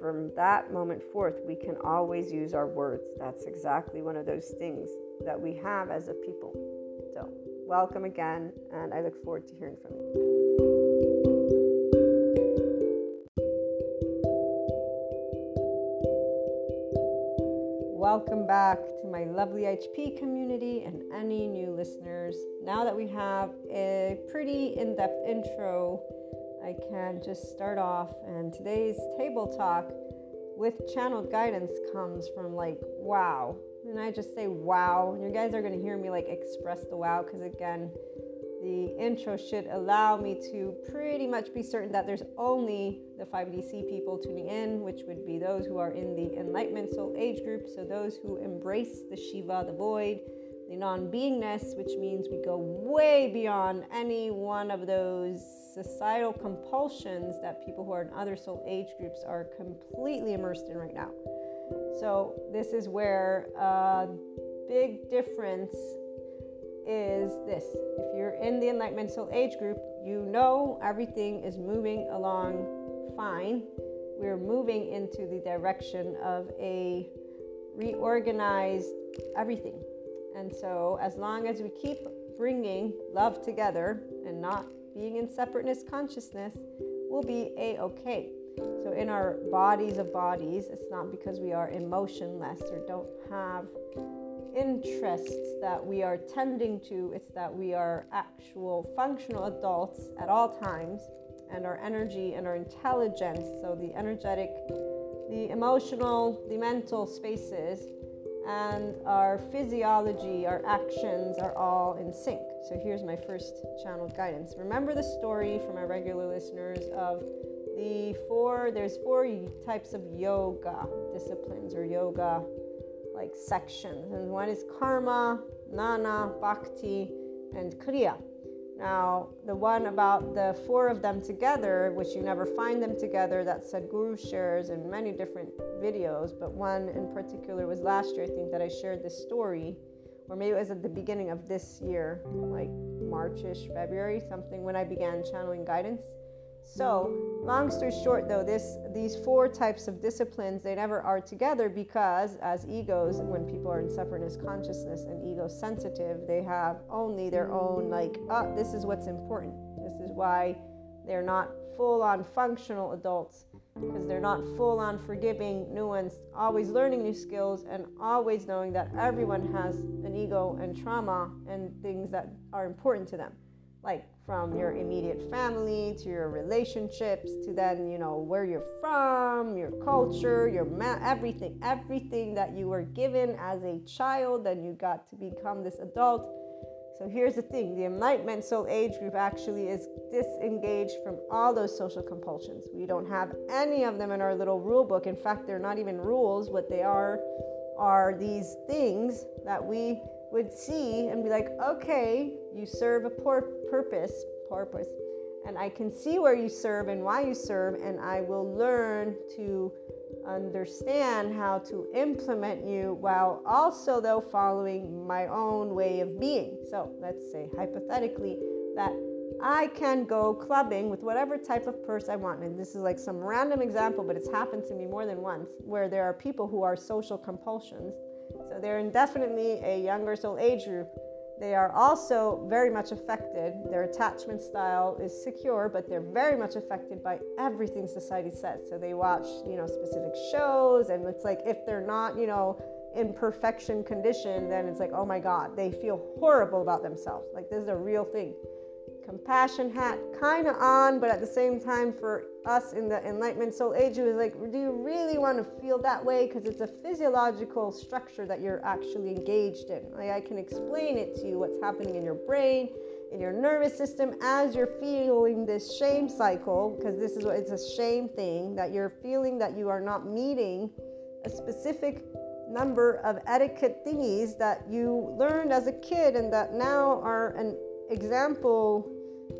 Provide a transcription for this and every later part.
from that moment forth, we can always use our words. That's exactly one of those things that we have as a people. So, welcome again, and I look forward to hearing from you. welcome back to my lovely HP community and any new listeners. Now that we have a pretty in depth intro, I can just start off. And today's table talk with channeled guidance comes from like, wow. And I just say wow. And you guys are going to hear me like express the wow because, again, the intro should allow me to pretty much be certain that there's only the 5DC people tuning in, which would be those who are in the Enlightenment Soul Age group. So, those who embrace the Shiva, the void, the non beingness, which means we go way beyond any one of those societal compulsions that people who are in other soul age groups are completely immersed in right now. So, this is where a big difference is this if you're in the Enlightenment Soul Age group, you know everything is moving along fine. We're moving into the direction of a reorganized everything. And so, as long as we keep bringing love together and not being in separateness consciousness, we'll be a okay. So, in our bodies of bodies, it's not because we are emotionless or don't have interests that we are tending to, it's that we are actual functional adults at all times, and our energy and our intelligence, so the energetic, the emotional, the mental spaces, and our physiology, our actions are all in sync. So here's my first channeled guidance. Remember the story from our regular listeners of the four, there's four types of yoga disciplines or yoga like sections. And one is karma, gnana, bhakti, and kriya. Now, the one about the four of them together, which you never find them together, that Sadhguru shares in many different videos, but one in particular was last year, I think, that I shared this story, or maybe it was at the beginning of this year, like Marchish, February, something when I began channeling guidance. So, long story short, though, this these four types of disciplines they never are together because, as egos, when people are in separateness consciousness and ego sensitive, they have only their own like, oh, this is what's important. This is why they're not full on functional adults because they're not full on forgiving, nuanced, always learning new skills, and always knowing that everyone has an ego and trauma and things that are important to them like from your immediate family to your relationships to then you know where you're from your culture your ma- everything everything that you were given as a child then you got to become this adult. So here's the thing the enlightenment soul age group actually is disengaged from all those social compulsions. We don't have any of them in our little rule book. In fact they're not even rules. What they are are these things that we would see and be like, okay, you serve a poor purpose, purpose, and I can see where you serve and why you serve, and I will learn to understand how to implement you while also though following my own way of being. So let's say hypothetically that I can go clubbing with whatever type of purse I want. And this is like some random example, but it's happened to me more than once where there are people who are social compulsions so they're definitely a younger soul age group. They are also very much affected. Their attachment style is secure, but they're very much affected by everything society says. So they watch, you know, specific shows, and it's like if they're not, you know, in perfection condition, then it's like, oh my God, they feel horrible about themselves. Like this is a real thing compassion hat kind of on, but at the same time, for us in the Enlightenment Soul Age, it was like, do you really want to feel that way? Because it's a physiological structure that you're actually engaged in. Like I can explain it to you what's happening in your brain, in your nervous system as you're feeling this shame cycle, because this is what it's a shame thing that you're feeling that you are not meeting a specific number of etiquette thingies that you learned as a kid and that now are an example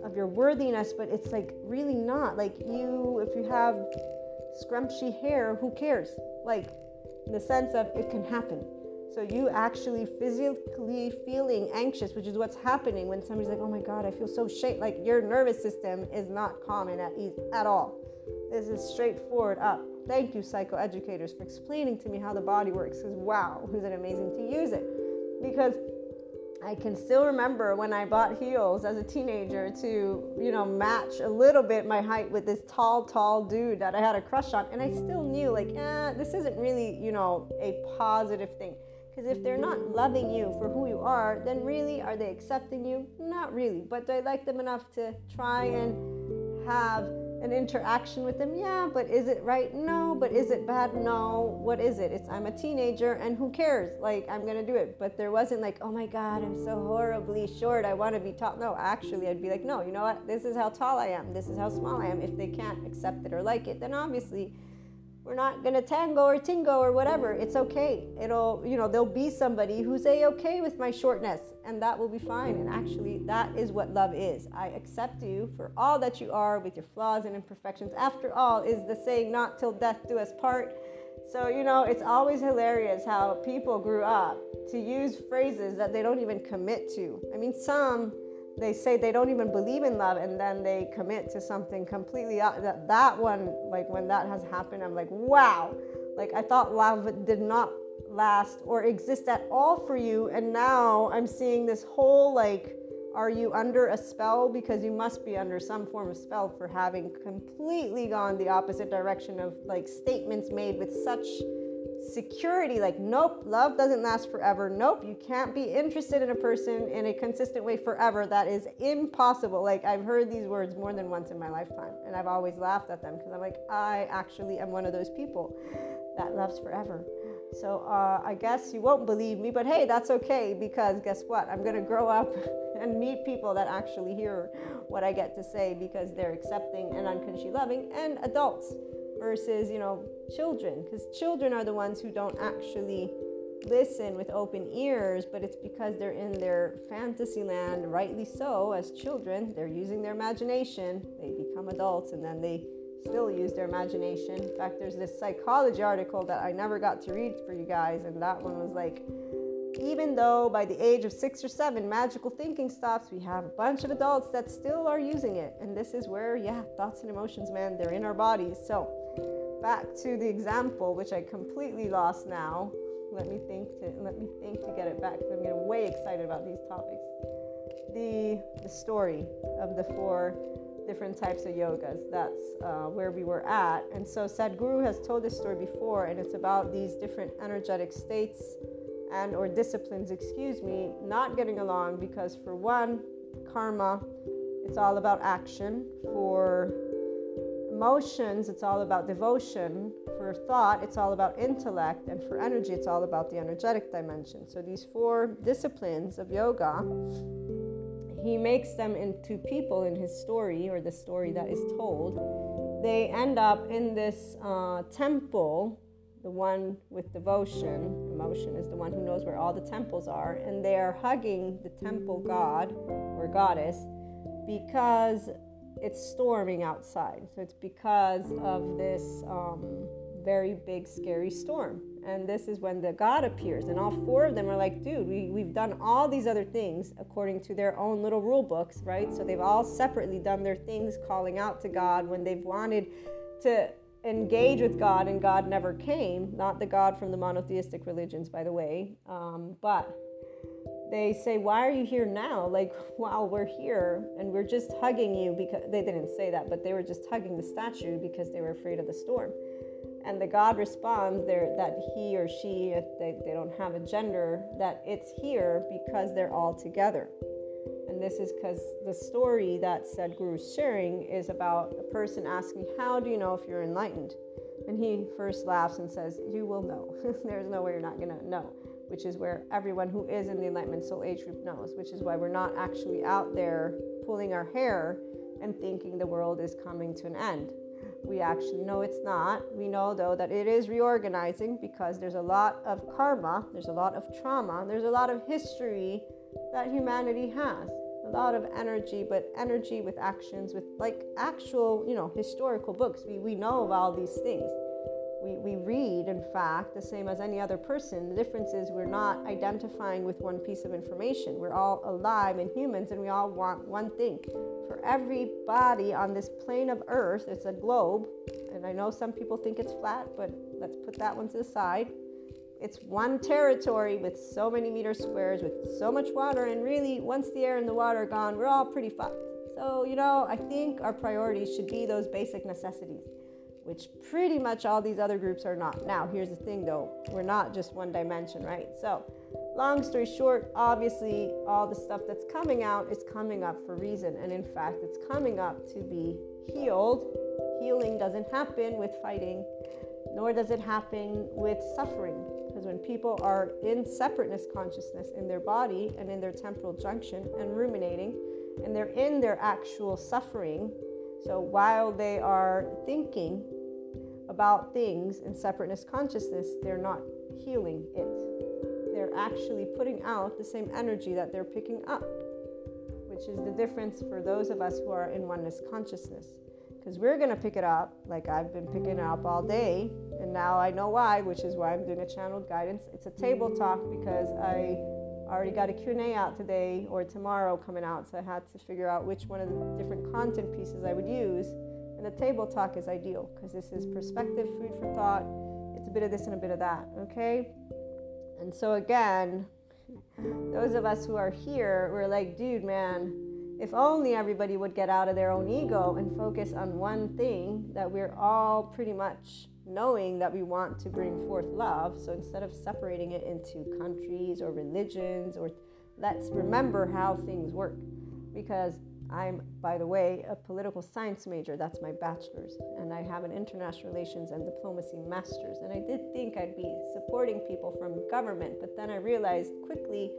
of your worthiness, but it's like really not. Like you, if you have scrumpy hair, who cares? Like in the sense of it can happen. So you actually physically feeling anxious, which is what's happening when somebody's like, "Oh my God, I feel so shake." Like your nervous system is not calm and at ease at all. This is straightforward up. Thank you, psychoeducators, for explaining to me how the body works. Because wow, is it amazing to use it? Because I can still remember when I bought heels as a teenager to, you know, match a little bit my height with this tall, tall dude that I had a crush on. And I still knew, like, eh, this isn't really, you know, a positive thing. Because if they're not loving you for who you are, then really, are they accepting you? Not really. But do I like them enough to try and have an interaction with them. Yeah, but is it right? No, but is it bad? No. What is it? It's I'm a teenager and who cares? Like I'm gonna do it. But there wasn't like, oh my god, I'm so horribly short. I want to be tall. No, actually, I'd be like, no. You know what? This is how tall I am. This is how small I am. If they can't accept it or like it, then obviously we're not gonna tango or tingo or whatever. It's okay. It'll, you know, there'll be somebody who's a okay with my shortness, and that will be fine. And actually, that is what love is. I accept you for all that you are with your flaws and imperfections. After all, is the saying, not till death do us part. So, you know, it's always hilarious how people grew up to use phrases that they don't even commit to. I mean, some they say they don't even believe in love and then they commit to something completely that that one like when that has happened i'm like wow. Like i thought love did not last or exist at all for you and now i'm seeing this whole like are you under a spell? Because you must be under some form of spell for having completely gone the opposite direction of like statements made with such security like nope love doesn't last forever. Nope you can't be interested in a person in a consistent way forever. That is impossible. Like i've heard these words more than once in my lifetime and i've always laughed at them because i'm like i actually am one of those people that loves forever. So uh, i guess you won't believe me but hey that's okay because guess what? I'm going to grow up and meet people that actually hear what i get to say because they're accepting and unconditionally loving and adults versus, you know, children, because children are the ones who don't actually listen with open ears, but it's because they're in their fantasy land, rightly so, as children. They're using their imagination. They become adults and then they still use their imagination. In fact, there's this psychology article that I never got to read for you guys, and that one was like, even though by the age of six or seven, magical thinking stops, we have a bunch of adults that still are using it. And this is where, yeah, thoughts and emotions, man, they're in our bodies. So, back to the example, which I completely lost now. Let me think to let me think to get it back. I'm getting way excited about these topics. The the story of the four different types of yogas. That's uh, where we were at. And so Sadhguru has told this story before, and it's about these different energetic states and or disciplines, excuse me, not getting along because for one, karma, it's all about action. For emotions, it's all about devotion. For thought, it's all about intellect. And for energy, it's all about the energetic dimension. So these four disciplines of yoga, he makes them into people in his story or the story that is told. They end up in this uh, temple the one with devotion, emotion, is the one who knows where all the temples are, and they are hugging the temple god or goddess because it's storming outside. So it's because of this um, very big, scary storm. And this is when the God appears. And all four of them are like, dude, we, we've done all these other things according to their own little rule books, right? So they've all separately done their things, calling out to God when they've wanted to engage with God, and God never came. Not the God from the monotheistic religions, by the way, um, but they say, Why are you here now? Like, while we're here and we're just hugging you because they didn't say that, but they were just hugging the statue because they were afraid of the storm. And the God responds there that he or she, they, they don't have a gender, that it's here because they're all together. And this is because the story that Sadhguru is sharing is about a person asking, How do you know if you're enlightened? And he first laughs and says, You will know. There's no way you're not going to know, which is where everyone who is in the Enlightenment Soul Age group knows, which is why we're not actually out there pulling our hair and thinking the world is coming to an end. We actually know it's not. We know, though, that it is reorganizing because there's a lot of karma, there's a lot of trauma, there's a lot of history that humanity has a lot of energy, but energy with actions, with like actual, you know, historical books. We, we know of all these things. We, we read, in fact, the same as any other person. The difference is we're not identifying with one piece of information. We're all alive and humans, and we all want one thing. For every body on this plane of Earth, it's a globe. And I know some people think it's flat, but let's put that one to the side. it's one territory with so many meter squares with so much water and really once the air and the water are gone we're all pretty fucked so you know i think our priorities should be those basic necessities which pretty much all these other groups are not. Now here's the thing though. We're not just one dimension right? So long story short obviously all the stuff that's coming out is coming up for reason. And in fact it's coming up to be healed. Healing doesn't happen with fighting nor does it happen with suffering. Because when people are in separateness consciousness in their body and in their temporal junction and ruminating, and they're in their actual suffering, so while they are thinking about things in separateness consciousness, they're not healing it. They're actually putting out the same energy that they're picking up, which is the difference for those of us who are in oneness consciousness because we're going to pick it up like I've been picking it up all day. And now I know why, which is why I'm doing a channeled guidance. It's a table talk because I already got a Q&A out today or tomorrow coming out. So I had to figure out which one of the different content pieces I would use. And the table talk is ideal because this is perspective, food for thought. It's a bit of this and a bit of that, okay? And so again, those of us who are here, we're like, dude, man, if only everybody would get out of their own ego and focus on one thing that we're all pretty much knowing that we want to bring forth love. So instead of separating it into countries or religions, or let's remember how things work. Because I'm, by the way, a political science major. That's my bachelor's. And I have an international relations and diplomacy master's. And I did think I'd be supporting people from government, but then I realized quickly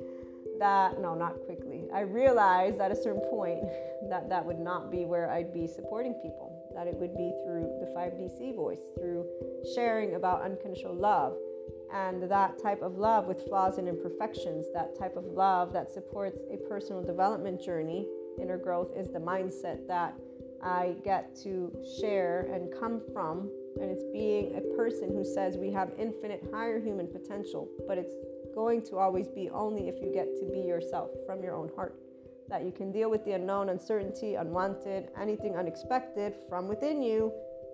that no not quickly i realized at a certain point that that would not be where i'd be supporting people that it would be through the 5dc voice through sharing about unconditional love and that type of love with flaws and imperfections that type of love that supports a personal development journey inner growth is the mindset that i get to share and come from and it's being a person who says we have infinite higher human potential but it's going to always be only if you get to be yourself from your own heart. That you can deal with the unknown, uncertainty, unwanted, anything unexpected from within you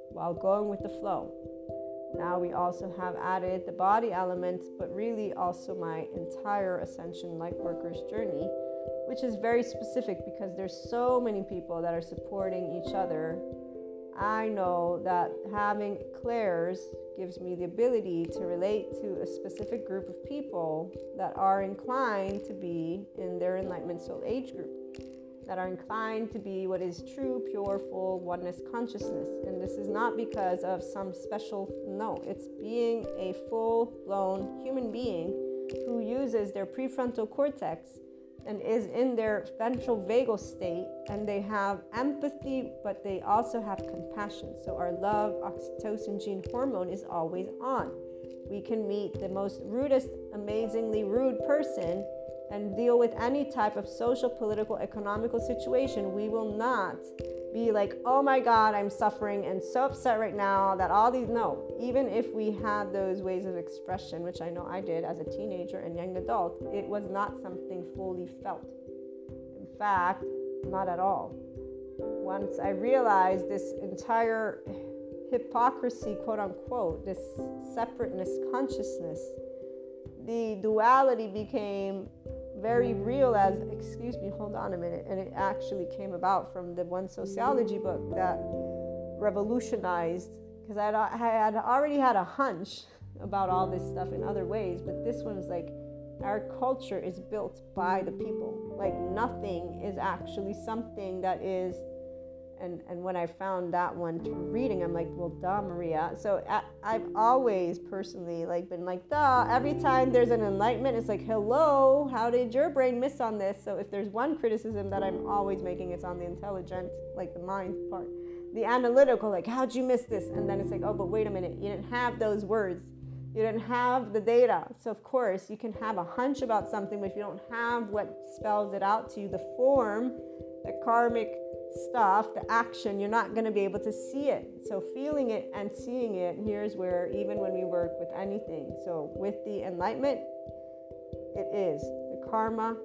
while going with the flow. Now we also have added the body element, but really also my entire ascension light workers journey, which is very specific because there's so many people that are supporting each other I know that having clairs gives me the ability to relate to a specific group of people that are inclined to be in their enlightenment soul age group, that are inclined to be what is true, pure, full oneness consciousness. And this is not because of some special, no, it's being a full blown human being who uses their prefrontal cortex and is in their ventral vagal state and they have empathy but they also have compassion. So our love oxytocin gene hormone is always on. We can meet the most rudest amazingly rude person and deal with any type of social political economical situation we will not be like, oh my God, I'm suffering and so upset right now that all these. No, even if we had those ways of expression, which I know I did as a teenager and young adult, it was not something fully felt. In fact, not at all. Once I realized this entire hypocrisy, quote unquote, this separateness consciousness, the duality became very real as, excuse me, hold on a minute. And it actually came about from the one sociology book that revolutionized, because I had already had a hunch about all this stuff in other ways, but this one was like, our culture is built by the people. Like nothing is actually something that is and and when I found that one reading, I'm like, well, duh, Maria. So I, I've always personally like been like, duh. Every time there's an enlightenment, it's like, hello, how did your brain miss on this? So if there's one criticism that I'm always making, it's on the intelligent, like the mind part, the analytical, like, how'd you miss this? And then it's like, oh, but wait a minute, you didn't have those words. You didn't have the data. So, of course, you can have a hunch about something, but if you don't have what spells it out to you, the form, the karmic stuff, the action, you're not going to be able to see it. So, feeling it and seeing it, here's where, even when we work with anything, so with the enlightenment, it is the karma,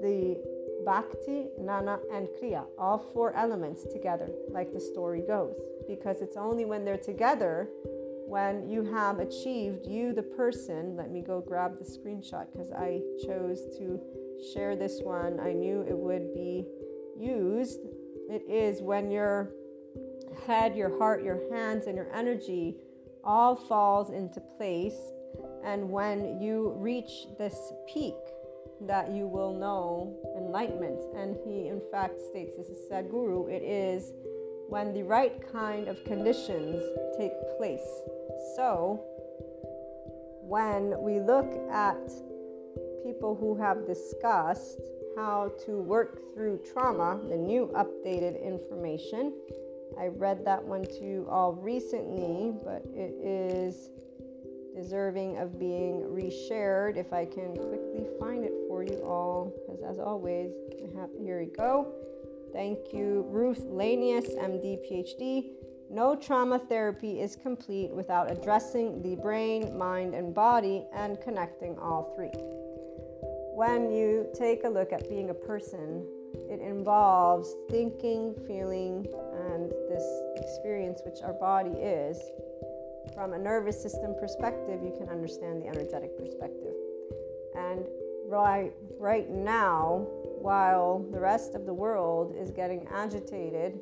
the bhakti, gnana, and kriya, all four elements together, like the story goes. Because it's only when they're together when you have achieved, you, the person, let me go grab the screenshot because I chose to share this one. I knew it would be used. It is when your head, your heart, your hands, and your energy all falls into place. And when you reach this peak, that you will know enlightenment. And he, in fact, states this is Sadhguru it is when the right kind of conditions take place. So, when we look at people who have discussed how to work through trauma, the new updated information, I read that one to you all recently, but it is deserving of being reshared. If I can quickly find it for you all, because as always, have, here we go. Thank you, Ruth Lanius, MD, PhD. No trauma therapy is complete without addressing the brain, mind, and body and connecting all three. When you take a look at being a person, it involves thinking, feeling, and this experience, which our body is. From a nervous system perspective, you can understand the energetic perspective. And right, right now, while the rest of the world is getting agitated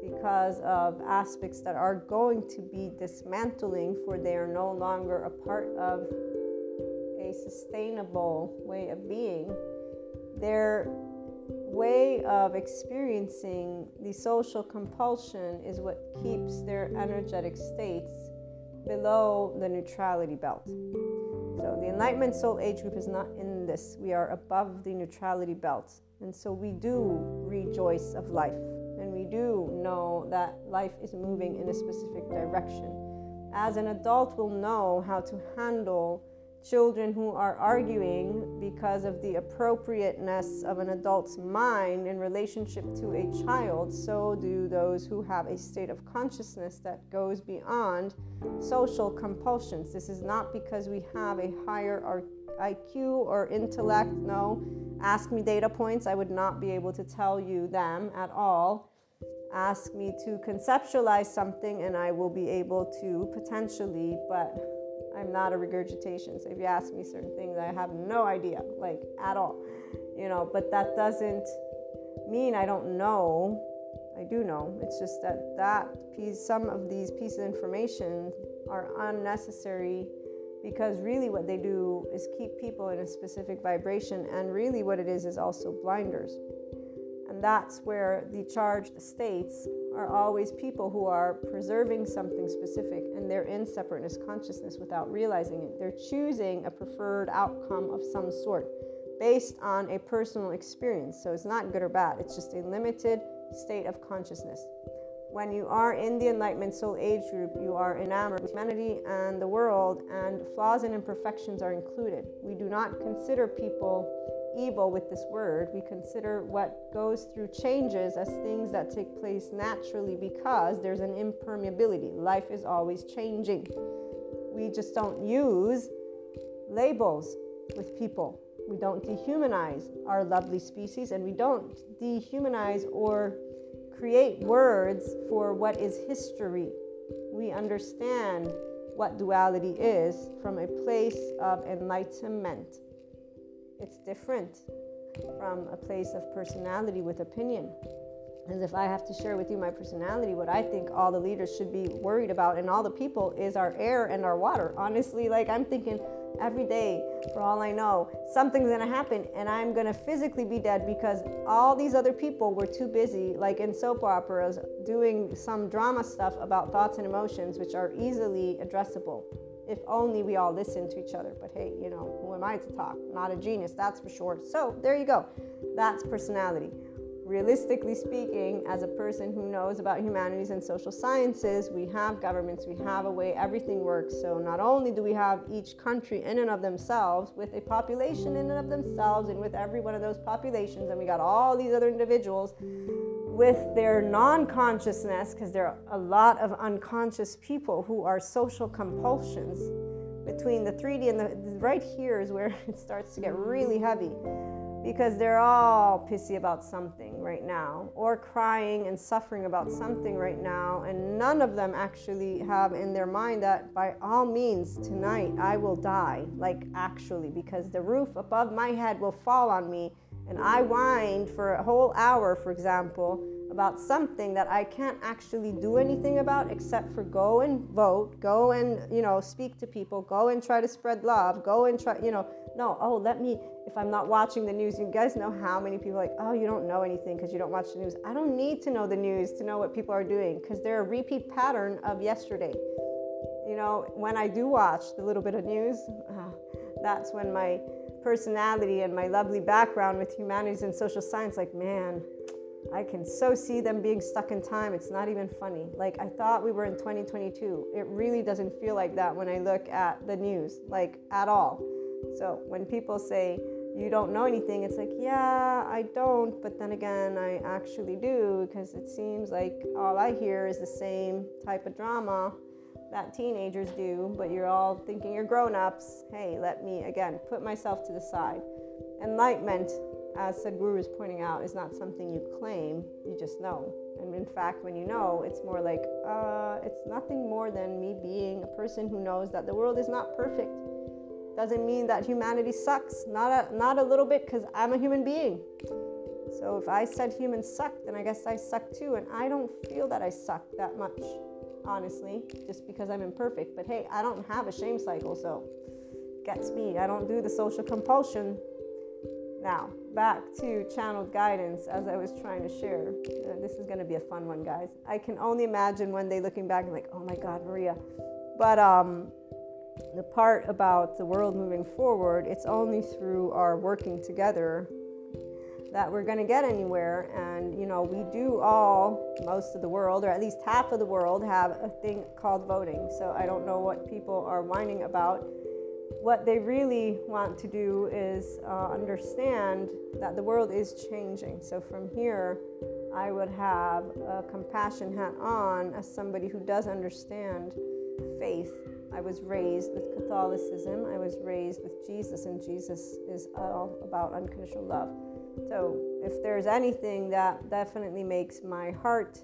because of aspects that are going to be dismantling, for they are no longer a part of a sustainable way of being, their way of experiencing the social compulsion is what keeps their energetic states below the neutrality belt. So the Enlightenment Soul Age group is not in this. We are above the neutrality belt. And so we do rejoice of life. And we do know that life is moving in a specific direction. As an adult we'll know how to handle children who are arguing because of the appropriateness of an adult's mind in relationship to a child, so do those who have a state of consciousness that goes beyond social compulsions. This is not because we have a higher IQ or intellect. No, ask me data points, I would not be able to tell you them at all. Ask me to conceptualize something, and I will be able to potentially, but I'm not a regurgitation. So if you ask me certain things, I have no idea, like at all, you know. But that doesn't mean I don't know. I do know. It's just that that piece, some of these pieces of information are unnecessary because really what they do is keep people in a specific vibration, and really what it is is also blinders. And that's where the charged states are always people who are preserving something specific and they're in separateness consciousness without realizing it. They're choosing a preferred outcome of some sort based on a personal experience. So it's not good or bad, it's just a limited state of consciousness. When you are in the Enlightenment Soul Age group, you are enamored with humanity and the world, and flaws and imperfections are included. We do not consider people evil with this word. We consider what goes through changes as things that take place naturally because there's an impermeability. Life is always changing. We just don't use labels with people. We don't dehumanize our lovely species and we don't dehumanize or create words for what is history. We understand what duality is from a place of enlightenment. It's different from a place of personality with opinion. As if I have to share with you my personality, what I think all the leaders should be worried about and all the people is our air and our water. Honestly, like I'm thinking every day, for all I know, something's gonna happen and I'm gonna physically be dead because all these other people were too busy, like in soap operas, doing some drama stuff about thoughts and emotions, which are easily addressable. If only we all listen to each other. But hey, you know, who am I to talk? Not a genius, that's for sure. So there you go. That's personality. Realistically speaking, as a person who knows about humanities and social sciences, we have governments, we have a way everything works. So not only do we have each country in and of themselves with a population in and of themselves, and with every one of those populations, and we got all these other individuals with their non consciousness, because there are a lot of unconscious people who are social compulsions between the 3D and the right here is where it starts to get really heavy because they're all pissy about something right now, or crying and suffering about something right now, and none of them actually have in their mind that by all means tonight I will die, like actually, because the roof above my head will fall on me, and I whined for a whole hour, for example, about something that I can't actually do anything about except for go and vote, go and, you know, speak to people, go and try to spread love, go and try, you know, no, oh, let me, if I'm not watching the news, you guys know how many people like, oh, you don't know anything because you don't watch the news. I don't need to know the news to know what people are doing because they're a repeat pattern of yesterday. You know, when I do watch the little bit of news, uh, that's when my personality and my lovely background with humanities and social science, like, man, I can so see them being stuck in time. It's not even funny. Like, I thought we were in 2022. It really doesn't feel like that when I look at the news, like, at all. So, when people say, you don't know anything, it's like, yeah, I don't, but then again, I actually do because it seems like all I hear is the same type of drama that teenagers do, but you're all thinking you're grown ups. Hey, let me again put myself to the side. Enlightenment as Sadhguru is pointing out, is not something you claim, you just know. And in fact, when you know, it's more like, uh, it's nothing more than me being a person who knows that the world is not perfect. Doesn't mean that humanity sucks, not a, not a little bit, because I'm a human being. So if I said humans suck, then I guess I suck too. And I don't feel that I suck that much, honestly, just because I'm imperfect. But hey, I don't have a shame cycle, so gets me. I don't do the social compulsion now, back to channeled guidance as I was trying to share. Uh, this is going to be a fun one, guys. I can only imagine one day looking back and like, oh my God, Maria. But um, the part about the world moving forward, it's only through our working together that we're going to get anywhere. And, you know, we do all, most of the world, or at least half of the world, have a thing called voting. So I don't know what people are whining about what they really want to do is uh, understand that the world is changing. So from here, I would have a compassion hat on as somebody who does understand faith. I was raised with Catholicism, I was raised with Jesus, and Jesus is all about unconditional love. So if there's anything that definitely makes my heart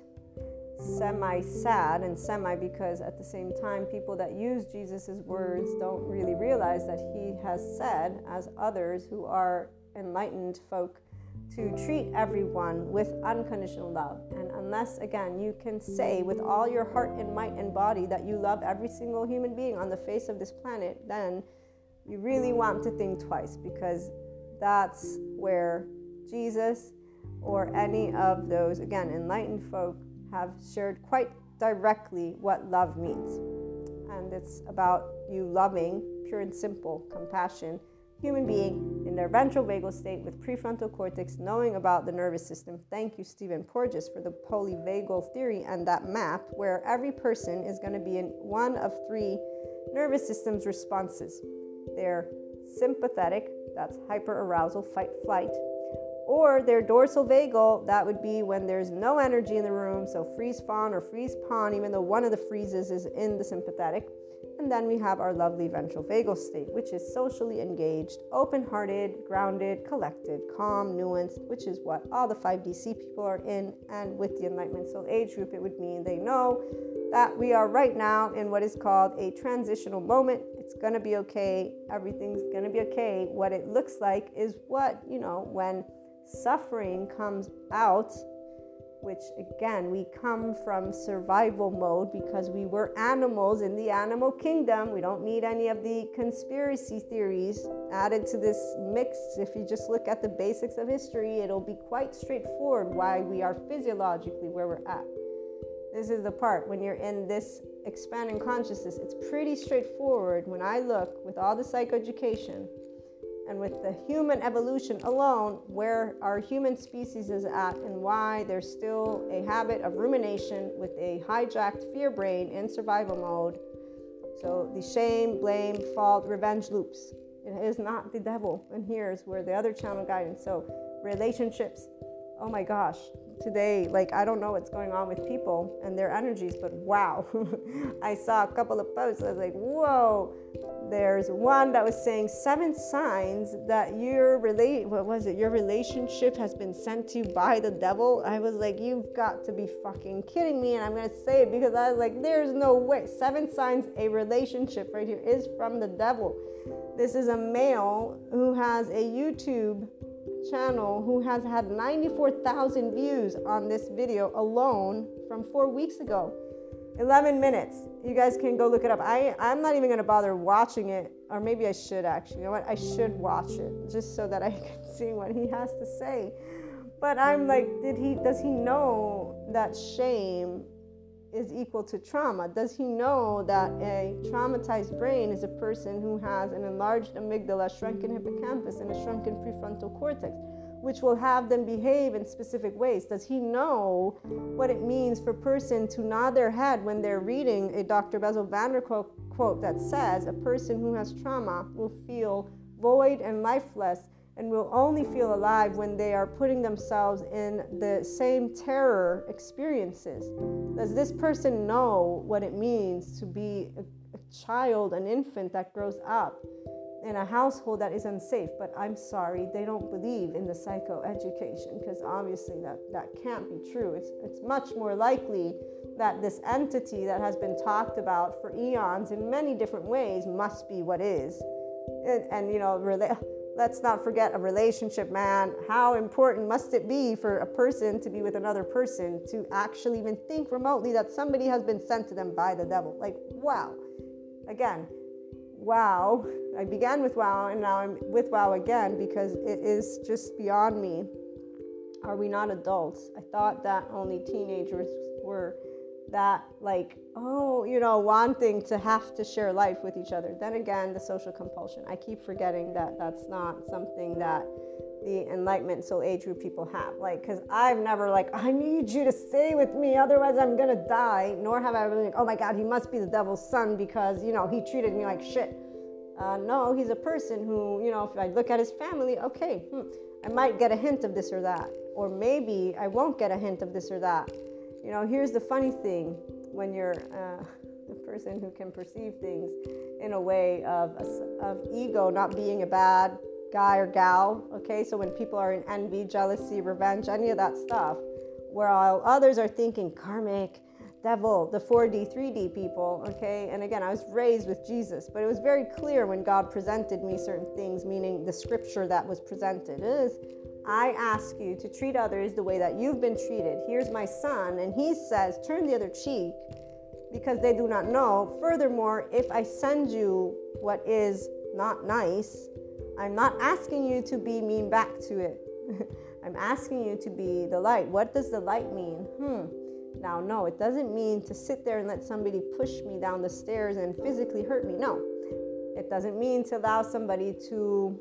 semi sad and semi because at the same time, people that use Jesus' words don't really realize that he has said, as others who are enlightened folk, to treat everyone with unconditional love. And unless, again, you can say with all your heart and might and body that you love every single human being on the face of this planet, then you really want to think twice because that's where Jesus or any of those, again, enlightened folk have shared quite directly what love means. And it's about you loving, pure and simple, compassion, human being in their ventral vagal state with prefrontal cortex, knowing about the nervous system. Thank you, Stephen Porges, for the polyvagal theory and that map where every person is going to be in one of three nervous systems responses. They're sympathetic, that's hyperarousal, fight, flight, or their dorsal vagal, that would be when there's no energy in the room, so freeze fawn or freeze pawn, even though one of the freezes is in the sympathetic. And then we have our lovely ventral vagal state, which is socially engaged, open hearted, grounded, collected, calm, nuanced, which is what all the 5DC people are in. And with the Enlightenment Soul Age group, it would mean they know that we are right now in what is called a transitional moment. It's going to be okay. Everything's going to be okay. What it looks like is what, you know, when suffering comes out, which again, we come from survival mode because we were animals in the animal kingdom. We don't need any of the conspiracy theories added to this mix. If you just look at the basics of history, it'll be quite straightforward why we are physiologically where we're at. This is the part when you're in this expanding consciousness, it's pretty straightforward when I look with all the psychoeducation and with the human evolution alone, where our human species is at and why there's still a habit of rumination with a hijacked fear brain in survival mode. So the shame, blame, fault, revenge loops. It is not the devil. And here's where the other channel guidance. So relationships. Oh my gosh, today, like I don't know what's going on with people and their energies, but wow. I saw a couple of posts. I was like, whoa, there's one that was saying seven signs that your relate what was it your relationship has been sent to you by the devil i was like you've got to be fucking kidding me and i'm gonna say it because i was like there's no way seven signs a relationship right here is from the devil this is a male who has a youtube channel who has had 94,000 views on this video alone from four weeks ago 11 minutes. You guys can go look it up. I, I'm not even going to bother watching it, or maybe I should actually. You know what? I should watch it just so that I can see what he has to say. But I'm like, did he, does he know that shame is equal to trauma? Does he know that a traumatized brain is a person who has an enlarged amygdala, shrunken hippocampus, and a shrunken prefrontal cortex? which will have them behave in specific ways? Does he know what it means for a person to nod their head when they're reading a Dr. Bessel van der quote that says a person who has trauma will feel void and lifeless and will only feel alive when they are putting themselves in the same terror experiences? Does this person know what it means to be a, a child, an infant that grows up? in a household that is unsafe but i'm sorry they don't believe in the psychoeducation because obviously that that can't be true it's it's much more likely that this entity that has been talked about for eons in many different ways must be what is and, and you know rela- let's not forget a relationship man how important must it be for a person to be with another person to actually even think remotely that somebody has been sent to them by the devil like wow again wow. I began with wow and now I'm with wow again because it is just beyond me. Are we not adults? I thought that only teenagers were that like oh you know wanting to have to share life with each other. Then again the social compulsion. I keep forgetting that that's not something that the enlightenment soul age group people have. Like because i've never like i need you to stay with me otherwise i'm gonna die. Nor have i ever like oh my god he must be the devil's son because you know he treated me like shit. Uh, no he's a person who you know if i look at his family okay hmm, i might get a hint of this or that. Or maybe i won't get a hint of this or that you know here's the funny thing when you're uh, the person who can perceive things in a way of, of ego not being a bad guy or gal. Okay, so when people are in envy, jealousy, revenge, any of that stuff, while others are thinking karmic, devil, the 4D, 3D people, okay? And again, I was raised with Jesus, but it was very clear when God presented me certain things, meaning the scripture that was presented is I ask you to treat others the way that you've been treated. Here's my son, and he says, turn the other cheek because they do not know. Furthermore, if I send you what is not nice, I'm not asking you to be mean back to it. I'm asking you to be the light. What does the light mean? Hmm. Now, no, it doesn't mean to sit there and let somebody push me down the stairs and physically hurt me. No, it doesn't mean to allow somebody to,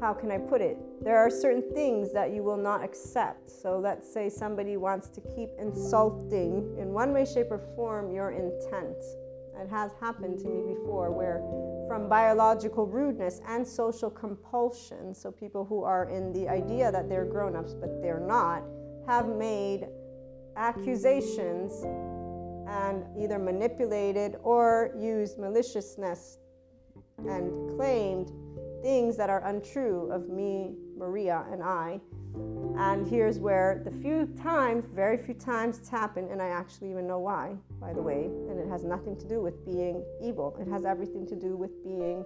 how can I put it? There are certain things that you will not accept. So let's say somebody wants to keep insulting in one way, shape, or form your intent. It has happened to me before where from biological rudeness and social compulsion, so people who are in the idea that they're grown ups but they're not, have made accusations and either manipulated or used maliciousness and claimed things that are untrue of me, Maria, and I. And here's where the few times, very few times it's happened, and I actually even know why, by the way, and it has nothing to do with being evil. It has everything to do with being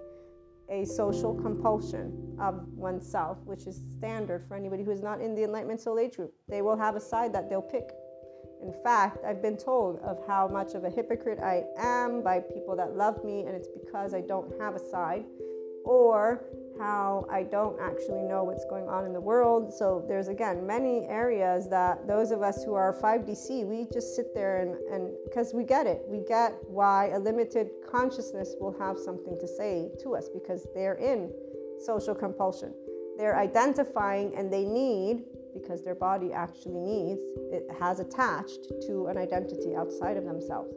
a social compulsion of oneself, which is standard for anybody who is not in the Enlightenment Soul Age group. They will have a side that they'll pick. In fact, I've been told of how much of a hypocrite I am by people that love me, and it's because I don't have a side, or how I don't actually know what's going on in the world. So there's again many areas that those of us who are 5DC, we just sit there and and because we get it. We get why a limited consciousness will have something to say to us because they're in social compulsion. They're identifying and they need because their body actually needs it has attached to an identity outside of themselves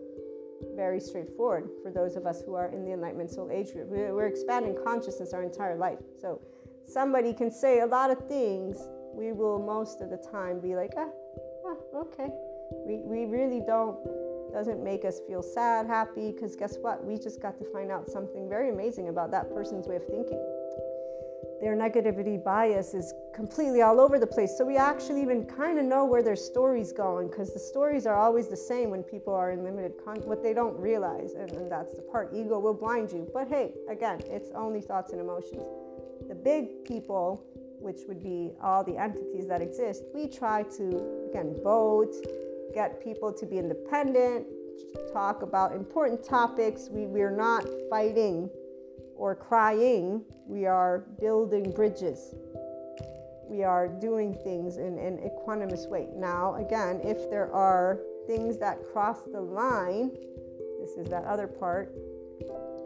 very straightforward for those of us who are in the Enlightenment Soul Age group. We're expanding consciousness our entire life. So somebody can say a lot of things. We will most of the time be like, ah, ah okay. We, we really don't doesn't make us feel sad, happy, because guess what? We just got to find out something very amazing about that person's way of thinking. Their negativity bias is completely all over the place. So we actually even kind of know where their story's going because the stories are always the same when people are in limited con- what they don't realize. And, and that's the part ego will blind you. But hey, again, it's only thoughts and emotions. The big people which would be all the entities that exist, we try to, again, vote, get people to be independent, talk about important topics. We, we're not fighting or crying, we are building bridges. We are doing things in an equanimous way. Now, again, if there are things that cross the line, this is that other part,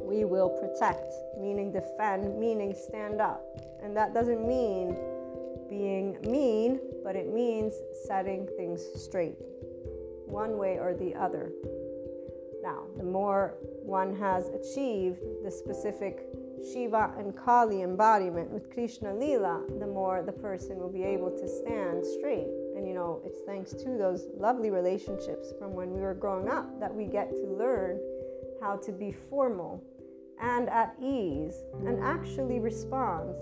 we will protect, meaning defend, meaning stand up. And that doesn't mean being mean, but it means setting things straight, one way or the other. Now, the more one has achieved the specific Shiva and Kali embodiment with Krishna Lila, the more the person will be able to stand straight. And you know, it's thanks to those lovely relationships from when we were growing up that we get to learn how to be formal and at ease and actually respond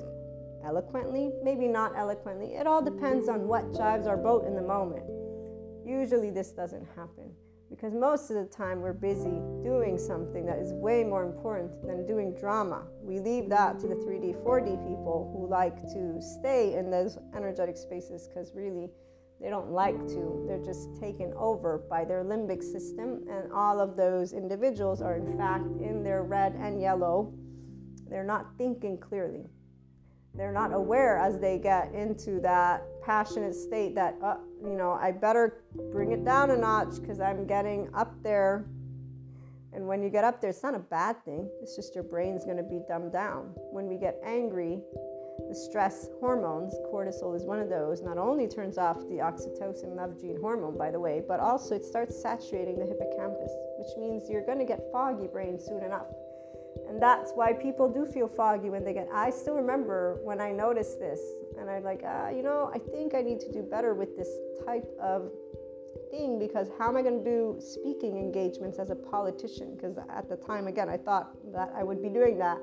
eloquently, maybe not eloquently. It all depends on what drives our boat in the moment. Usually, this doesn't happen because most of the time we're busy doing something that is way more important than doing drama. We leave that to the 3D, 4D people who like to stay in those energetic spaces because really they don't like to. They're just taken over by their limbic system, and all of those individuals are, in fact, in their red and yellow. They're not thinking clearly. They're not aware as they get into that passionate state that, uh, you know, I better bring it down a notch because I'm getting up there. And when you get up there, it's not a bad thing. It's just your brain's going to be dumbed down. When we get angry, the stress hormones, cortisol is one of those, not only turns off the oxytocin love gene hormone, by the way, but also it starts saturating the hippocampus, which means you're going to get foggy brain soon enough. And that's why people do feel foggy when they get. I still remember when I noticed this, and I'm like, ah, you know, I think I need to do better with this type of thing because how am I going to do speaking engagements as a politician? Because at the time, again, I thought that I would be doing that.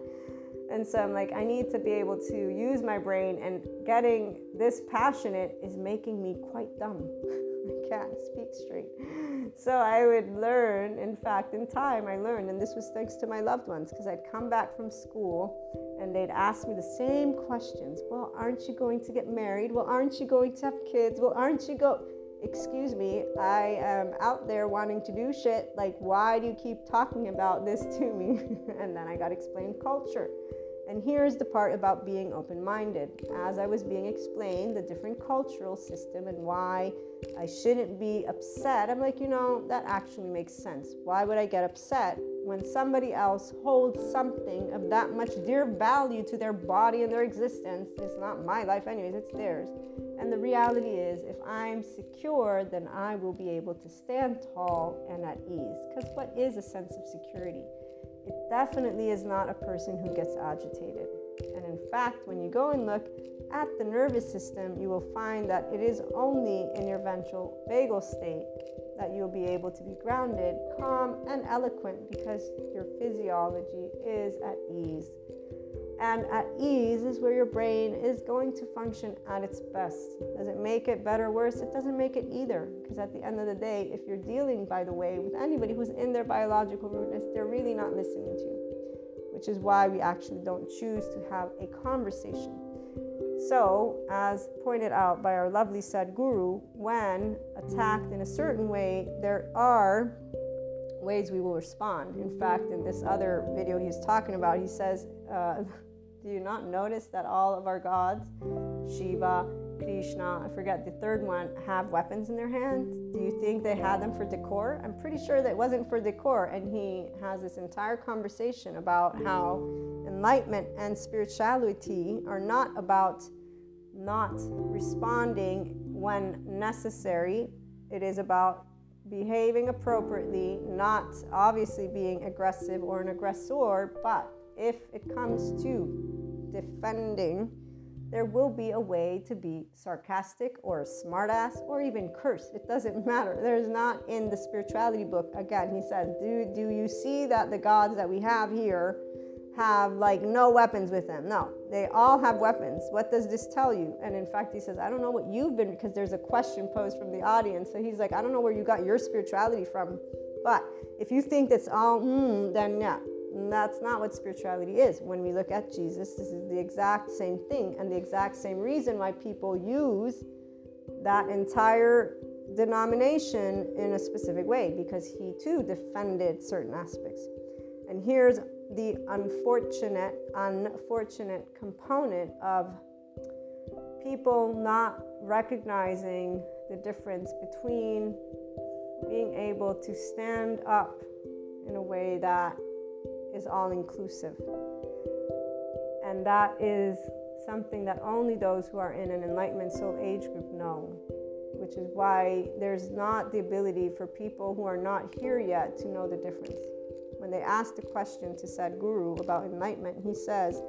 And so I'm like, I need to be able to use my brain, and getting this passionate is making me quite dumb. I can't speak straight. So I would learn, in fact, in time, I learned, and this was thanks to my loved ones, because I'd come back from school and they'd ask me the same questions. Well, aren't you going to get married? Well, aren't you going to have kids? Well, aren't you go? Excuse me, I am out there wanting to do shit. Like, why do you keep talking about this to me? and then I got explained culture. And here's the part about being open minded. As I was being explained, the different cultural system and why I shouldn't be upset, I'm like, you know, that actually makes sense. Why would I get upset when somebody else holds something of that much dear value to their body and their existence? It's not my life, anyways, it's theirs. And the reality is, if I'm secure, then I will be able to stand tall and at ease. Because what is a sense of security? It definitely is not a person who gets agitated. And in fact, when you go and look at the nervous system, you will find that it is only in your ventral vagal state that you'll be able to be grounded, calm, and eloquent because your physiology is at ease. And at ease is where your brain is going to function at its best. Does it make it better, or worse? It doesn't make it either. Because at the end of the day, if you're dealing, by the way, with anybody who's in their biological rudeness, they're really not listening to you, which is why we actually don't choose to have a conversation. So, as pointed out by our lovely Sadhguru, when attacked in a certain way, there are ways we will respond. In fact, in this other video he's talking about, he says, uh, Do you not notice that all of our gods, Shiva, Krishna, I forget the third one, have weapons in their hands? Do you think they had them for decor? I'm pretty sure that wasn't for decor. And he has this entire conversation about how enlightenment and spirituality are not about not responding when necessary. It is about behaving appropriately, not obviously being aggressive or an aggressor, but if it comes to defending there will be a way to be sarcastic or smartass or even curse. It doesn't matter. There's not in the spirituality book. Again, he says, do, do you see that the gods that we have here have like no weapons with them? No, they all have weapons. What does this tell you? And in fact, he says, I don't know what you've been, because there's a question posed from the audience. So he's like, I don't know where you got your spirituality from. But if you think that's all, mm, then yeah, that's not what spirituality is. When we look at Jesus, this is the exact same thing and the exact same reason why people use that entire denomination in a specific way because he too defended certain aspects. And here's the unfortunate unfortunate component of people not recognizing the difference between being able to stand up in a way that is all inclusive. And that is something that only those who are in an enlightenment soul age group know, which is why there's not the ability for people who are not here yet to know the difference. When they ask the question to Sadhguru about enlightenment, he says,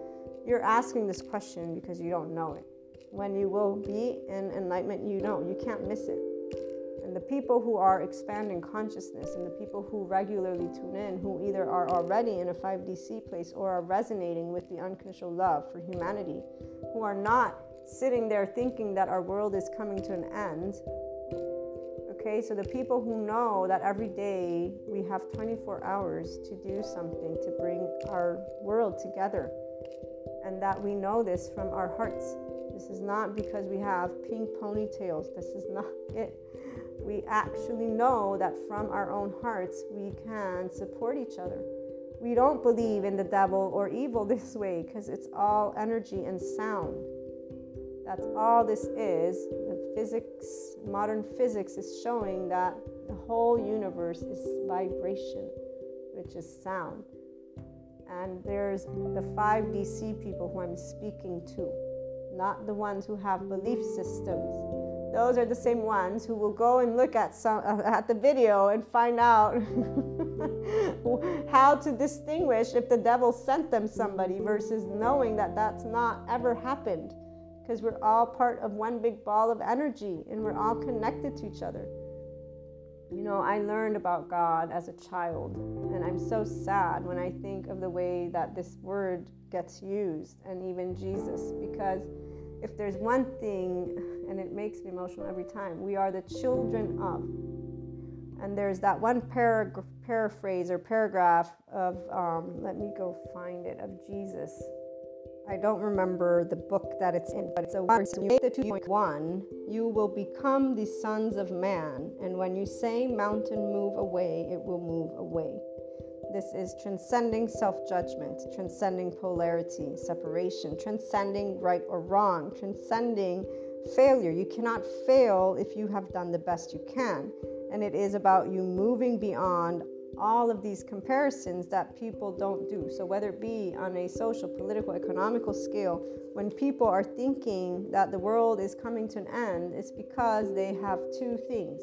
You're asking this question because you don't know it. When you will be in enlightenment, you know, you can't miss it. The people who are expanding consciousness and the people who regularly tune in, who either are already in a 5DC place or are resonating with the unconditional love for humanity, who are not sitting there thinking that our world is coming to an end. Okay, so the people who know that every day we have 24 hours to do something to bring our world together, and that we know this from our hearts. This is not because we have pink ponytails. This is not it we actually know that from our own hearts we can support each other. We don't believe in the devil or evil this way because it's all energy and sound. That's all this is. The physics, modern physics is showing that the whole universe is vibration, which is sound. And there's the 5DC people who I'm speaking to, not the ones who have belief systems those are the same ones who will go and look at some at the video and find out how to distinguish if the devil sent them somebody versus knowing that that's not ever happened because we're all part of one big ball of energy and we're all connected to each other. You know, I learned about God as a child, and I'm so sad when I think of the way that this word gets used, and even Jesus, because if there's one thing, and it makes me emotional every time, we are the children of. And there's that one parag- paraphrase or paragraph of, um, let me go find it, of Jesus. I don't remember the book that it's in, but it's a one. So you the 2.1, you will become the sons of man. And when you say mountain move away, it will move away. This is transcending self judgment, transcending polarity, separation, transcending right or wrong, transcending failure. You cannot fail if you have done the best you can. And it is about you moving beyond all of these comparisons that people don't do. So, whether it be on a social, political, economical scale, when people are thinking that the world is coming to an end, it's because they have two things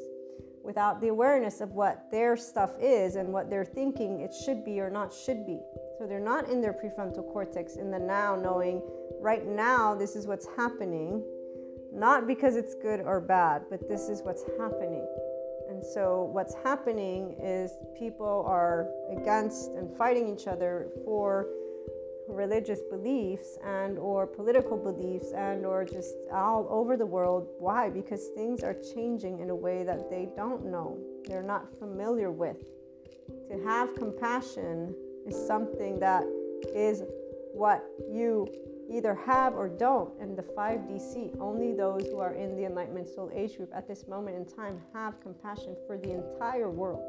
without the awareness of what their stuff is and what they're thinking it should be or not should be. So they're not in their prefrontal cortex in the now, knowing right now this is what's happening, not because it's good or bad, but this is what's happening. And so what's happening is people are against and fighting each other for religious beliefs and or political beliefs and or just all over the world. Why? Because things are changing in a way that they don't know they're not familiar with. To have compassion is something that is what you either have or don't. And the 5dc only those who are in the enlightenment soul age group at this moment in time have compassion for the entire world.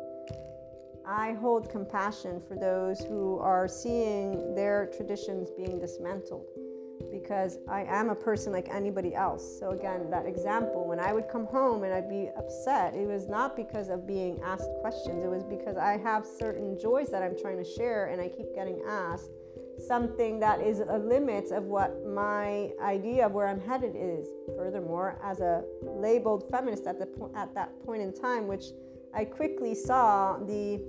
I hold compassion for those who are seeing their traditions being dismantled because I am a person like anybody else. So, again, that example, when I would come home and I'd be upset, it was not because of being asked questions, it was because I have certain joys that I'm trying to share and I keep getting asked something that is a limit of what my idea of where I'm headed is. Furthermore, as a labeled feminist at, the po- at that point in time, which I quickly saw the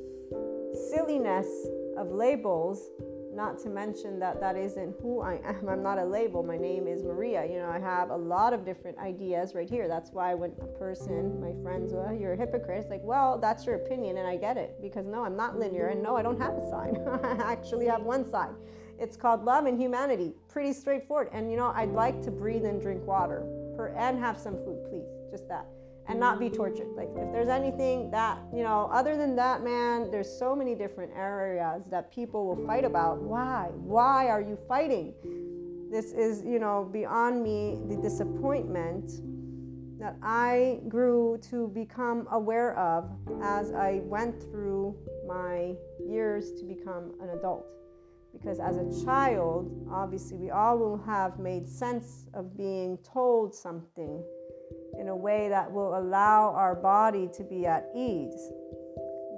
silliness of labels not to mention that that isn't who I am. I'm not a label. My name is Maria. You know, I have a lot of different ideas right here. That's why when a person, my friends, well, you're a hypocrite, it's like, well, that's your opinion, and I get it because no, I'm not linear, and no, I don't have a sign. I actually have one side. It's called love and humanity. Pretty straightforward. And you know, I'd like to breathe and drink water per, and have some food, please. Just that and not be tortured. Like if there's anything that, you know, other than that, man, there's so many different areas that people will fight about. Why? Why are you fighting? This is, you know, beyond me the disappointment that I grew to become aware of as I went through my years to become an adult. Because as a child, obviously, we all will have made sense of being told something in a way that will allow our body to be at ease.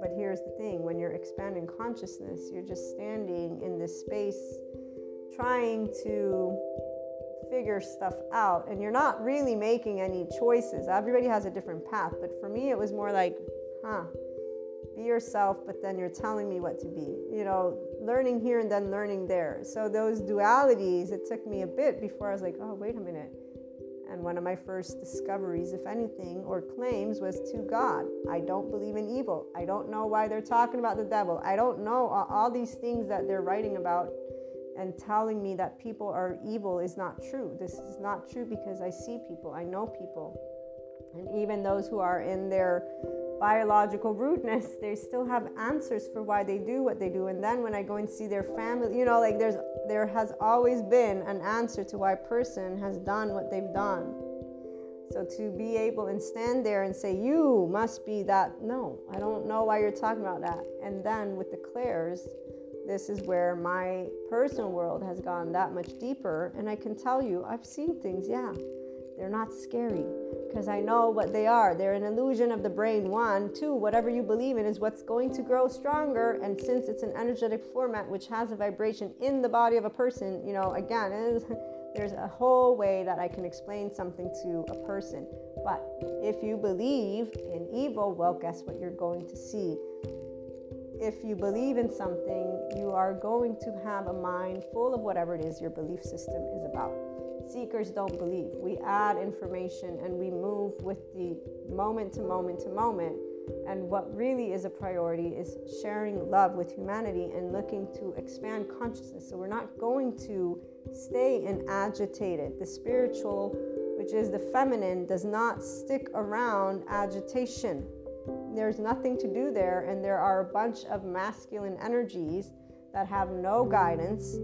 But here's the thing when you're expanding consciousness, you're just standing in this space trying to figure stuff out, and you're not really making any choices. Everybody has a different path, but for me, it was more like, huh, be yourself, but then you're telling me what to be. You know, learning here and then learning there. So, those dualities, it took me a bit before I was like, oh, wait a minute and one of my first discoveries, if anything, or claims was to God. I don't believe in evil. I don't know why they're talking about the devil. I don't know all these things that they're writing about and telling me that people are evil is not true. This is not true because I see people, I know people. And even those who are in their biological rudeness, they still have answers for why they do what they do. And then when I go and see their family, you know, like there's there has always been an answer to why a person has done what they've done. So to be able and stand there and say, You must be that, no, I don't know why you're talking about that. And then with the clairs, this is where my personal world has gone that much deeper. And I can tell you, I've seen things, yeah. They're not scary because I know what they are. They're an illusion of the brain. One, two, whatever you believe in is what's going to grow stronger. And since it's an energetic format which has a vibration in the body of a person, you know, again, there's a whole way that I can explain something to a person. But if you believe in evil, well, guess what you're going to see? If you believe in something, you are going to have a mind full of whatever it is your belief system is about. Seekers don't believe. We add information and we move with the moment to moment to moment. And what really is a priority is sharing love with humanity and looking to expand consciousness. So we're not going to stay in agitated. The spiritual, which is the feminine, does not stick around agitation. There's nothing to do there, and there are a bunch of masculine energies that have no guidance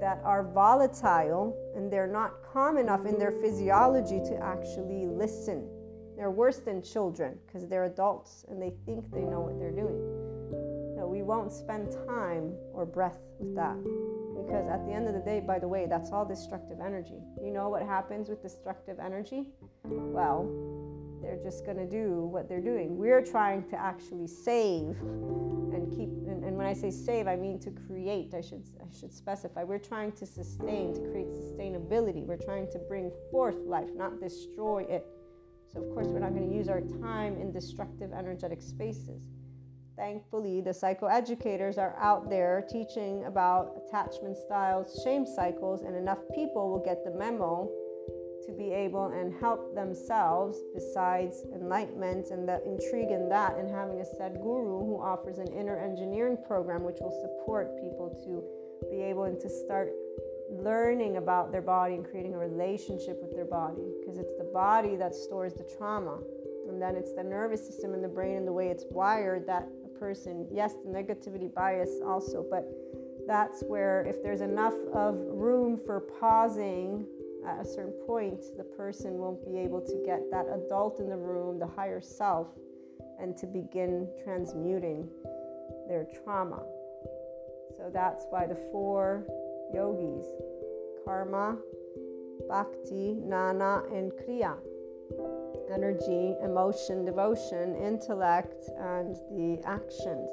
that are volatile and they're not calm enough in their physiology to actually listen. They're worse than children because they're adults and they think they know what they're doing. We won't spend time or breath with that because at the end of the day, by the way, that's all destructive energy. You know what happens with destructive energy? Well, they're just going to do what they're doing. We're trying to actually save and keep and, and, when I say save, I mean to create. I should I should specify. We're trying to sustain, to create sustainability. We're trying to bring forth life, not destroy it. So of course we're not going to use our time in destructive energetic spaces. Thankfully, the psychoeducators are out there teaching about attachment styles, shame cycles, and enough people will get the memo to be able and help themselves besides enlightenment and the intrigue in that and having a Sadhguru who offers an inner engineering program which will support people to be able and to start learning about their body and creating a relationship with their body. Because it's the body that stores the trauma and then it's the nervous system and the brain and the way it's wired that a person yes the negativity bias also but that's where if there's enough of room for pausing at a certain point, the person won't be able to get that adult in the room, the higher self, and to begin transmuting their trauma. So that's why the four yogis karma, bhakti, gnana, and kriya energy, emotion, devotion, intellect, and the actions.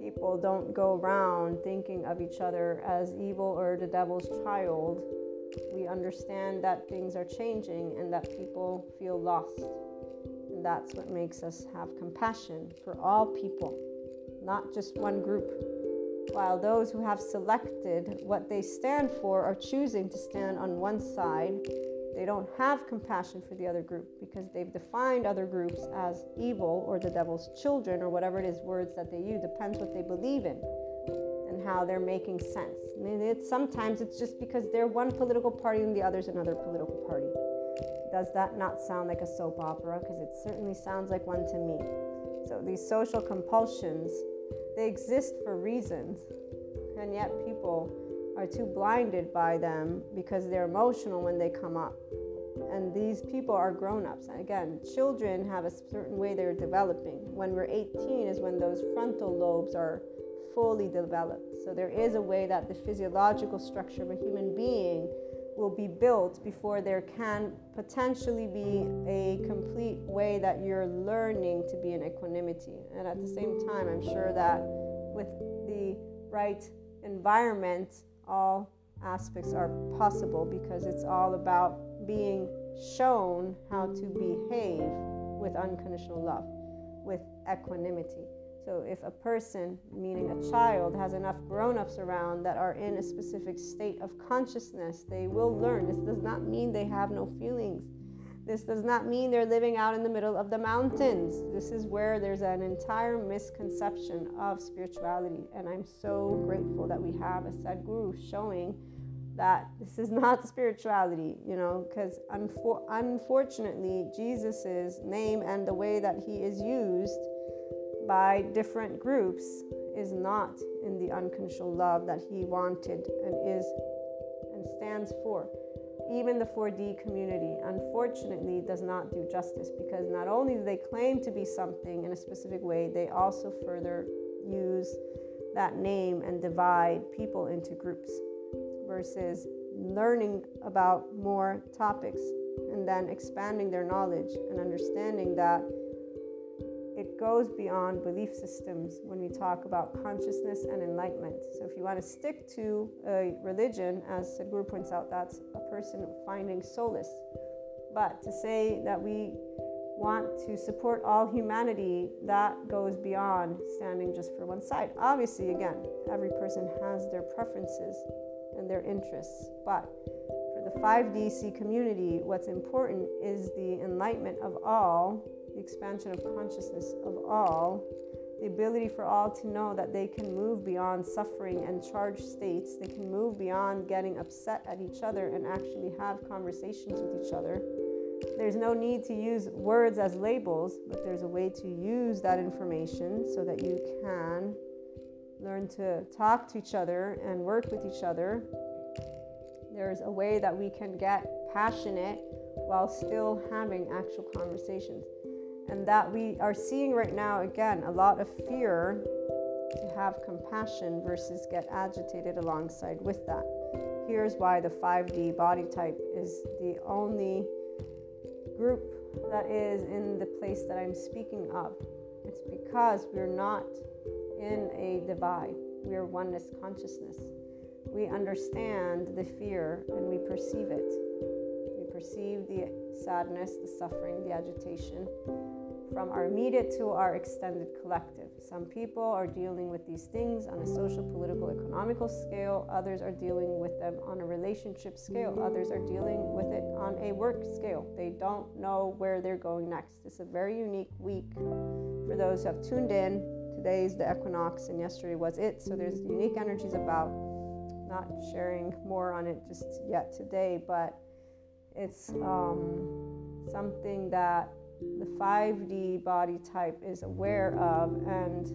People don't go around thinking of each other as evil or the devil's child we understand that things are changing and that people feel lost. And that's what makes us have compassion for all people, not just one group. while those who have selected what they stand for are choosing to stand on one side, they don't have compassion for the other group because they've defined other groups as evil or the devil's children or whatever it is words that they use depends what they believe in and how they're making sense. I mean, it's sometimes it's just because they're one political party and the other's another political party. Does that not sound like a soap opera? Because it certainly sounds like one to me. So these social compulsions, they exist for reasons, and yet people are too blinded by them because they're emotional when they come up. And these people are grown ups. Again, children have a certain way they're developing. When we're 18 is when those frontal lobes are fully developed. So there is a way that the physiological structure of a human being will be built before there can potentially be a complete way that you're learning to be in equanimity. And at the same time, I'm sure that with the right environment, all aspects are possible because it's all about being shown how to behave with unconditional love, with equanimity. So, if a person, meaning a child, has enough grown ups around that are in a specific state of consciousness, they will learn. This does not mean they have no feelings. This does not mean they're living out in the middle of the mountains. This is where there's an entire misconception of spirituality. And I'm so grateful that we have a Sadhguru showing that this is not spirituality, you know, because unfor- unfortunately, Jesus's name and the way that he is used by different groups is not in the unconditional love that he wanted and is and stands for. Even the 4D community, unfortunately, does not do justice because not only do they claim to be something in a specific way, they also further use that name and divide people into groups versus learning about more topics and then expanding their knowledge and understanding that goes beyond belief systems when we talk about consciousness and enlightenment. So, if you want to stick to a religion, as Sadhguru points out, that's a person finding solace. But to say that we want to support all humanity, that goes beyond standing just for one side. Obviously, again, every person has their preferences and their interests, but for the 5DC community, what's important is the enlightenment of all the expansion of consciousness of all, the ability for all to know that they can move beyond suffering and charged states, they can move beyond getting upset at each other and actually have conversations with each other. There's no need to use words as labels, but there's a way to use that information so that you can learn to talk to each other and work with each other. There's a way that we can get passionate while still having actual conversations and that we are seeing right now again a lot of fear to have compassion versus get agitated alongside with that. Here's why the 5D body type is the only group that is in the place that I'm speaking of. It's because we're not in a divide, we are oneness consciousness. We understand the fear and we perceive it. We perceive the sadness, the suffering, the agitation from our immediate to our extended collective. Some people are dealing with these things on a social, political, economical scale. Others are dealing with them on a relationship scale. Others are dealing with it on a work scale. They don't know where they're going next. It's a very unique week for those who have tuned in. Today is the equinox, and yesterday was it. So there's unique energies about. Not sharing more on it just yet today, but it's um, something that the 5D body type is aware of, and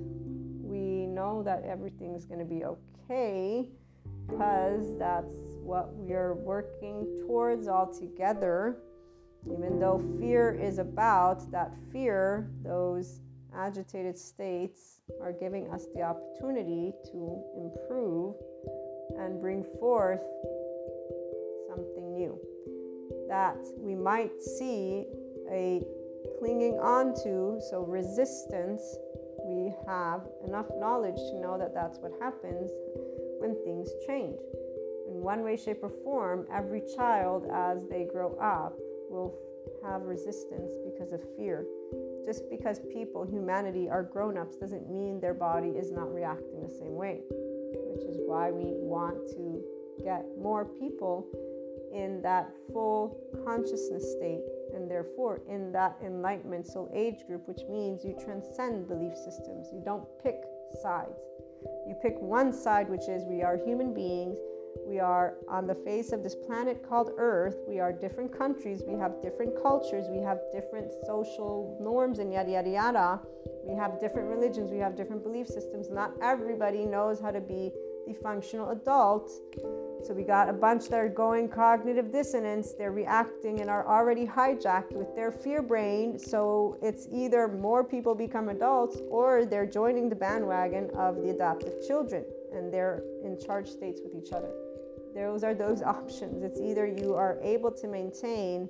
we know that everything's going to be okay because that's what we're working towards all together. Even though fear is about, that fear, those agitated states, are giving us the opportunity to improve and bring forth something new. That we might see a clinging on to, so resistance, we have enough knowledge to know that that's what happens when things change. In one way, shape, or form, every child as they grow up will have resistance because of fear. Just because people, humanity, are grown ups doesn't mean their body is not reacting the same way. which is why we want to get more people in that full consciousness state and therefore in that enlightenment soul age group, which means you transcend belief systems. You don't pick sides. You pick one side, which is we are human beings. We are on the face of this planet called Earth. We are different countries. We have different cultures. We have different social norms and yada, yada, yada. We have different religions. We have different belief systems. Not everybody knows how to be the functional adult so we got a bunch that are going cognitive dissonance. They're reacting and are already hijacked with their fear brain. So it's either more people become adults or they're joining the bandwagon of the adaptive children and they're in charge states with each other. Those are those options. It's either you are able to maintain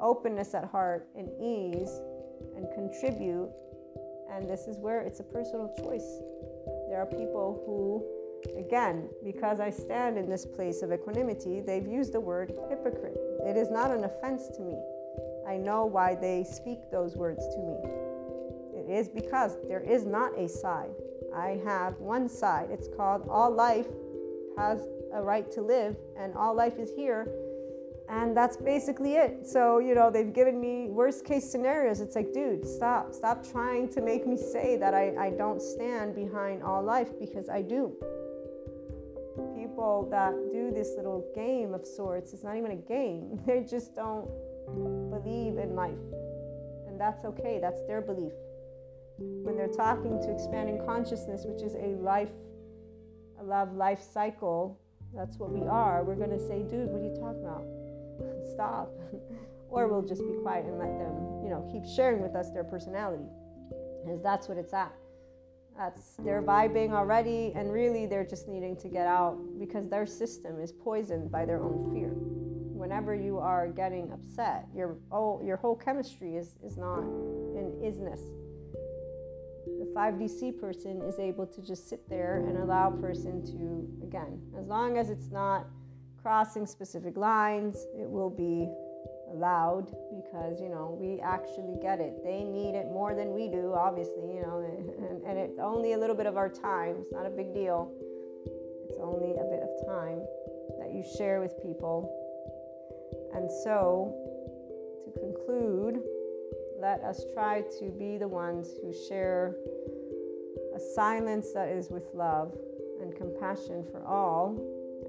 openness at heart and ease and contribute, and this is where it's a personal choice. There are people who Again, because I stand in this place of equanimity, they've used the word hypocrite. It is not an offense to me. I know why they speak those words to me. It is because there is not a side. I have one side. It's called all life has a right to live, and all life is here. And that's basically it. So, you know, they've given me worst case scenarios. It's like, dude, stop. Stop trying to make me say that I, I don't stand behind all life because I do people that do this little game of sorts, it's not even a game. They just don't believe in life. And that's okay, that's their belief. When they're talking to expanding consciousness, which is a life, a love life cycle, that's what we are. We're to say, dude, what are you talking about? Stop. or we'll just be quiet and let them, you know, keep sharing with us their personality. Because that's what it's at. That's they're vibing already, and really they're just needing to get out because their system is poisoned by their own fear. Whenever you are getting upset, your oh your whole chemistry is is not in isness. The 5DC person is able to just sit there and allow person to again, as long as it's not crossing specific lines, it will be loud because you know we actually get it. They need it more than we do obviously you know and, and it's only a little bit of our time. It's not a big deal. It's only a bit of time that you share with people. And so to conclude let us try to be the ones who share a silence that is with love and compassion for all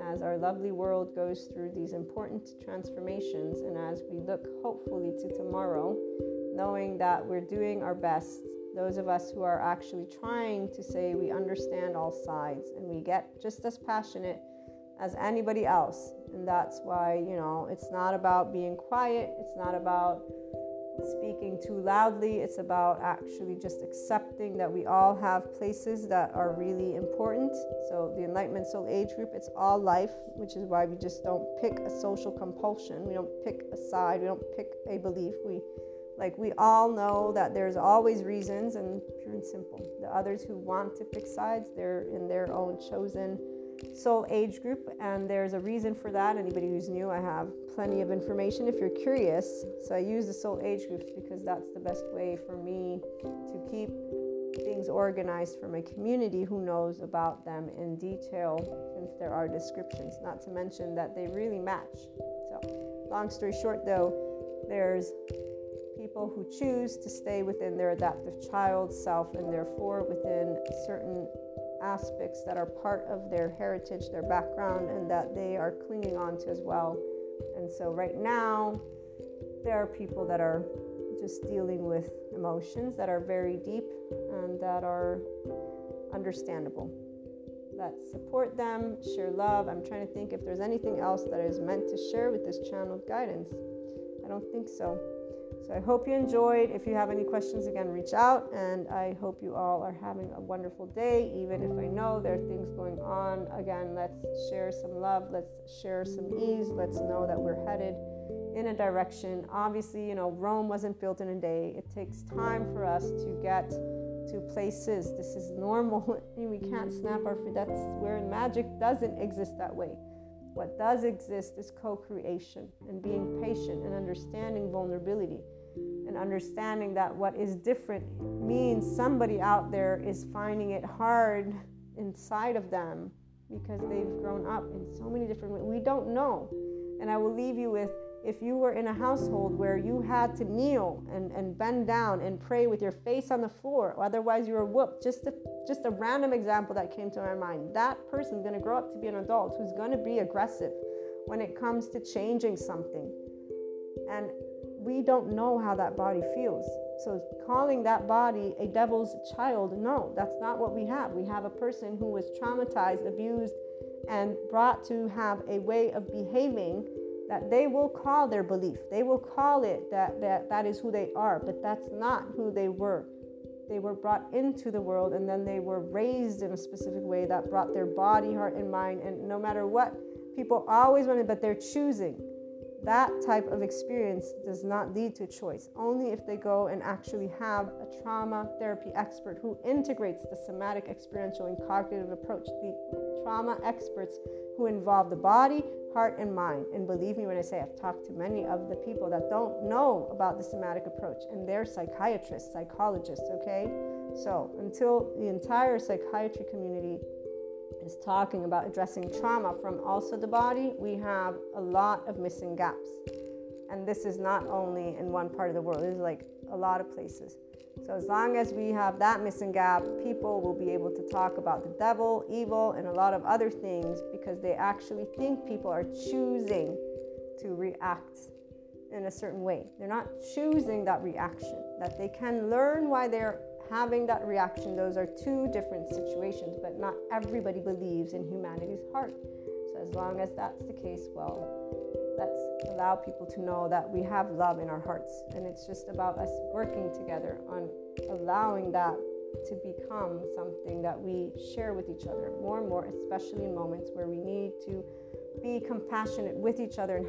as our lovely world goes through these important transformations and as we look hopefully to tomorrow, knowing that we're doing our best, those of us who are actually trying to say we understand all sides and we get just as passionate as anybody else. And that's why, you know, it's not about being quiet, it's not about speaking too loudly. It's about actually just accepting that we all have places that are really important. So, the Enlightenment Soul Age group, it's all life, which is why we just don't pick a social compulsion. We don't pick a side. We don't pick a belief. We like we all know that there's always reasons and pure and simple. The others who want to pick sides, they're in their own chosen soul age group, and there's a reason for that. Anybody who's new, I have plenty of information if you're curious. So I use the soul age groups because that's the best way for me to keep things organized for my community who knows about them in detail since there are descriptions, not to mention that they really match. So, long story short, though, there's people who choose to stay within their adaptive child self and therefore within certain aspects that are part of their heritage, their background, and that they are clinging on to as well. And so, right now, there are people that are just dealing with emotions that are very deep and that are understandable. Let's support them, share love. I'm trying to think if there's anything else that is meant to share with this channeled guidance. I don't think so. So I hope you enjoyed. If you have any questions, again, reach out. And I hope you all are having a wonderful day, even if I know there are things going on. Again, let's share some love. Let's share some ease. Let's know that we're headed in a direction. Obviously, you know, Rome wasn't built in a day. It takes time for us to get to places. This is normal. we can't snap our feet. That's where magic doesn't exist that way. What does exist is co creation and being patient and understanding vulnerability and understanding that what is different means somebody out there is finding it hard inside of them because they've grown up in so many different ways. We don't know. And I will leave you with if you were in a household where you had to kneel and, and bend down and pray with your face on the floor, otherwise you were whooped, just a, just a random example that came to my mind. That person's going to grow up to be an adult who's going to be aggressive when it comes to changing something. And we don't know how that body feels. So, calling that body a devil's child, no, that's not what we have. We have a person who was traumatized, abused, and brought to have a way of behaving that they will call their belief. They will call it that, that that is who they are, but that's not who they were. They were brought into the world and then they were raised in a specific way that brought their body, heart, and mind. And no matter what, people always wanted, but they're choosing. That type of experience does not lead to choice, only if they go and actually have a trauma therapy expert who integrates the somatic, experiential, and cognitive approach. The trauma experts who involve the body, heart, and mind. And believe me when I say I've talked to many of the people that don't know about the somatic approach, and they're psychiatrists, psychologists, okay? So until the entire psychiatry community is talking about addressing trauma from also the body, we have a lot of missing gaps. And this is not only in one part of the world, this is like a lot of places. So, as long as we have that missing gap, people will be able to talk about the devil, evil, and a lot of other things because they actually think people are choosing to react in a certain way. They're not choosing that reaction, that they can learn why they're having that reaction. Those are two different situations, but not everybody believes in humanity's heart. So, as long as that's the case, well, let's allow people to know that we have love in our hearts. And it's just about us working together on allowing that to become something that we share with each other more and more, especially in moments where we need to be compassionate with each other.